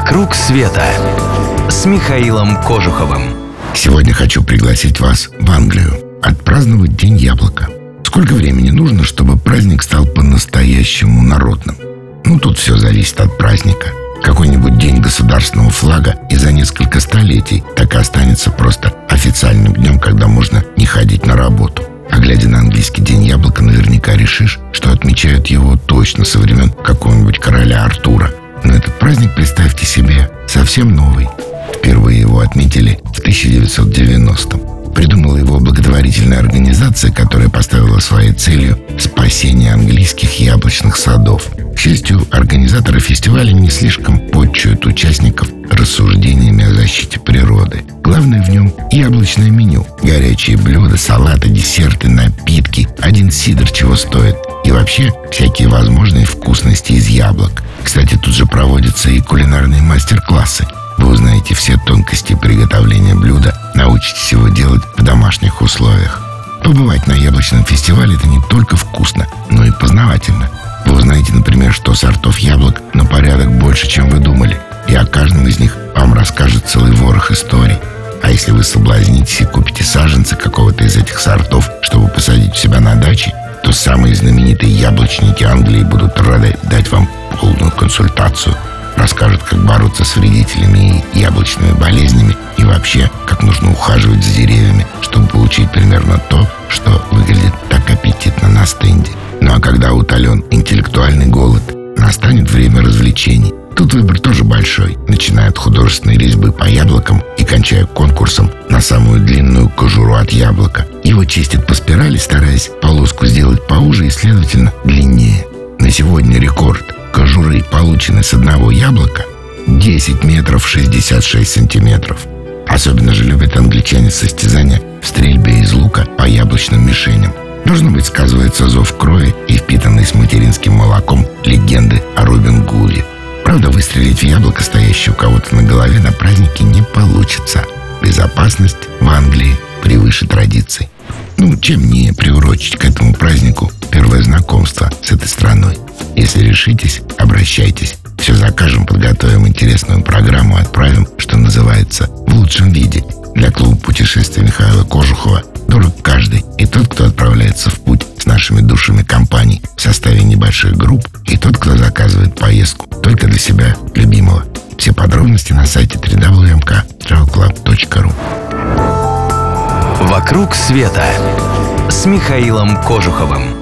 «Вокруг света» с Михаилом Кожуховым. Сегодня хочу пригласить вас в Англию отпраздновать День яблока. Сколько времени нужно, чтобы праздник стал по-настоящему народным? Ну, тут все зависит от праздника. Какой-нибудь день государственного флага и за несколько столетий так и останется просто официальным днем, когда можно не ходить на работу. А глядя на английский день яблока, наверняка решишь, что отмечают его точно со времен какого-нибудь короля Артура. Но этот праздник, представьте себе, совсем новый. Впервые его отметили в 1990-м. Придумала его благотворительная организация, которая поставила своей целью спасение английских яблочных садов. К счастью, организаторы фестиваля не слишком подчуют участников рассуждениями о защите природы. Главное в нем яблочное меню. Горячие блюда, салаты, десерты, напитки. Один сидр чего стоит. И вообще всякие возможные вкусности из яблок. Кстати, тут проводятся и кулинарные мастер-классы. Вы узнаете все тонкости приготовления блюда, научитесь его делать в домашних условиях. Побывать на яблочном фестивале это не только вкусно, но и познавательно. Вы узнаете, например, что сортов яблок на порядок больше, чем вы думали. И о каждом из них вам расскажет целый ворох историй. А если вы соблазнитесь и купите саженцы какого-то из этих сортов, чтобы посадить у себя на даче, то самые знаменитые яблочники Англии будут рады дать вам полную консультацию. Расскажут, как бороться с вредителями и яблочными болезнями и вообще, как нужно ухаживать за деревьями, чтобы получить примерно то, что выглядит так аппетитно на стенде. Ну а когда утолен интеллектуальный голод, настанет время развлечений. Тут выбор тоже большой, начиная от художественной резьбы по яблокам и кончая конкурсом на самую длинную кожуру от яблока. Его чистят по спирали, стараясь полоску сделать поуже и, следовательно, длиннее. На сегодня рекорд кожуры, полученной с одного яблока, 10 метров 66 сантиметров. Особенно же любят англичане состязания в стрельбе из лука по яблочным мишеням. Должно быть, сказывается зов крови и впитанный с материнским молоком легенды о Робин Гуде. Правда, выстрелить в яблоко, стоящее у кого-то на голове, на празднике не получится. Безопасность в Англии превыше традиций. Ну, чем не приурочить к этому празднику первое знакомство с этой страной? Если решитесь, обращайтесь. Все закажем, подготовим интересную программу, отправим, что называется, в лучшем виде. Для клуба путешествий Михаила Кожухова дорог каждый. И тот, кто отправляется в путь с нашими душами компаний в составе небольших групп, и тот, кто заказывает поездку только для себя любимого. Все подробности на сайте www.travelclub.ru «Вокруг света» с Михаилом Кожуховым.